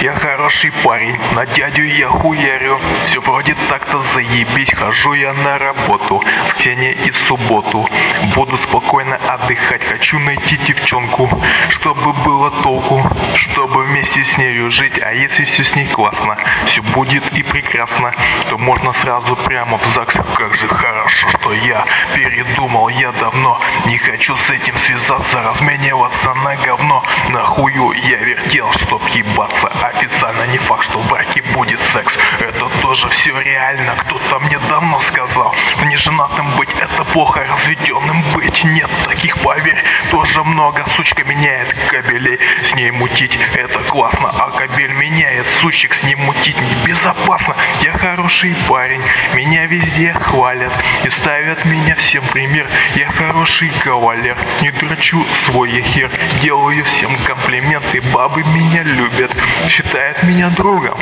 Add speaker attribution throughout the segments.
Speaker 1: Я хороший парень, на дядю я хуярю. Все вроде так-то заебись Хожу я на работу С Ксенией и субботу. Буду спокойно отдыхать Хочу найти девчонку Чтобы было толку Чтобы вместе с нею жить. А если все с ней классно Все будет и прекрасно То можно сразу прямо в ЗАГС. Как же хорошо, что я передумал. Я давно не хочу с этим связаться Размениваться на говно. Нахую я вертел, чтоб ебаться Официально не факт, что в браке будет секс. Это тоже все реально, кто-то мне давно сказал Неженатым быть это плохо, разведенным быть нет Таких, поверь, тоже много Сучка меняет кабелей, с ней мутить это классно. А кабель меняет, сучек с ним мутить небезопасно Я хороший парень, меня везде хвалят И ставят меня всем пример. Я хороший кавалер, не драчу свой хер Делаю всем комплименты, бабы меня любят Считают меня другом.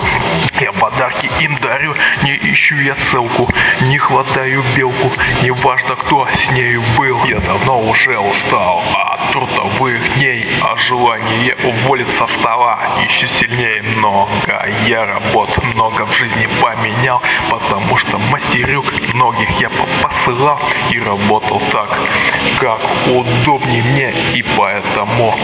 Speaker 1: Я подарки им дарю, не ищу я целку Не хватаю белку, не важно кто с нею был. Я давно уже устал от трудовых дней А желание уволить со стола еще сильнее много Я работ много в жизни поменял Потому что мастерюк многих я посылал И работал так, как удобнее мне. И поэтому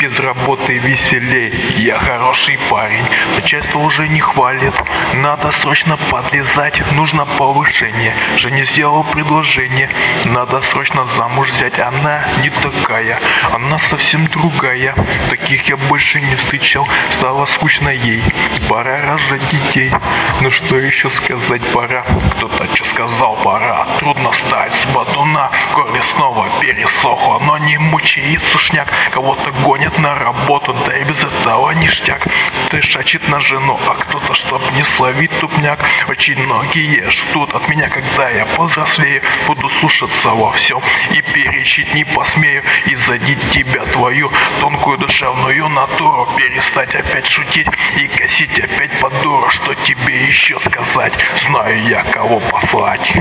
Speaker 1: без работы веселей. Я хороший парень, начальство уже не хвалит. Надо срочно подлезать, нужно повышение. Жене сделал предложение Надо срочно замуж взять, она не такая Она совсем другая. Таких я больше не встречал. Стало скучно ей. Пора рожать детей. Ну что еще сказать? Пора. Кто-то что сказал? Пора. Трудно стать с батуна Горле снова пересохло Но не мучает сушняк. Кого-то гонят на работу. Да и без этого ништяк. Ты шачит на жену А кто-то чтоб не словить тупняк. Очень многие ждут от меня Когда я повзрослею. Буду слушаться во всем И перечить не посмею. И задеть тебя твою Тонкую душевную натуру. Перестать опять шутить И косить опять под дуру Что тебе еще сказать? Знаю я кого послать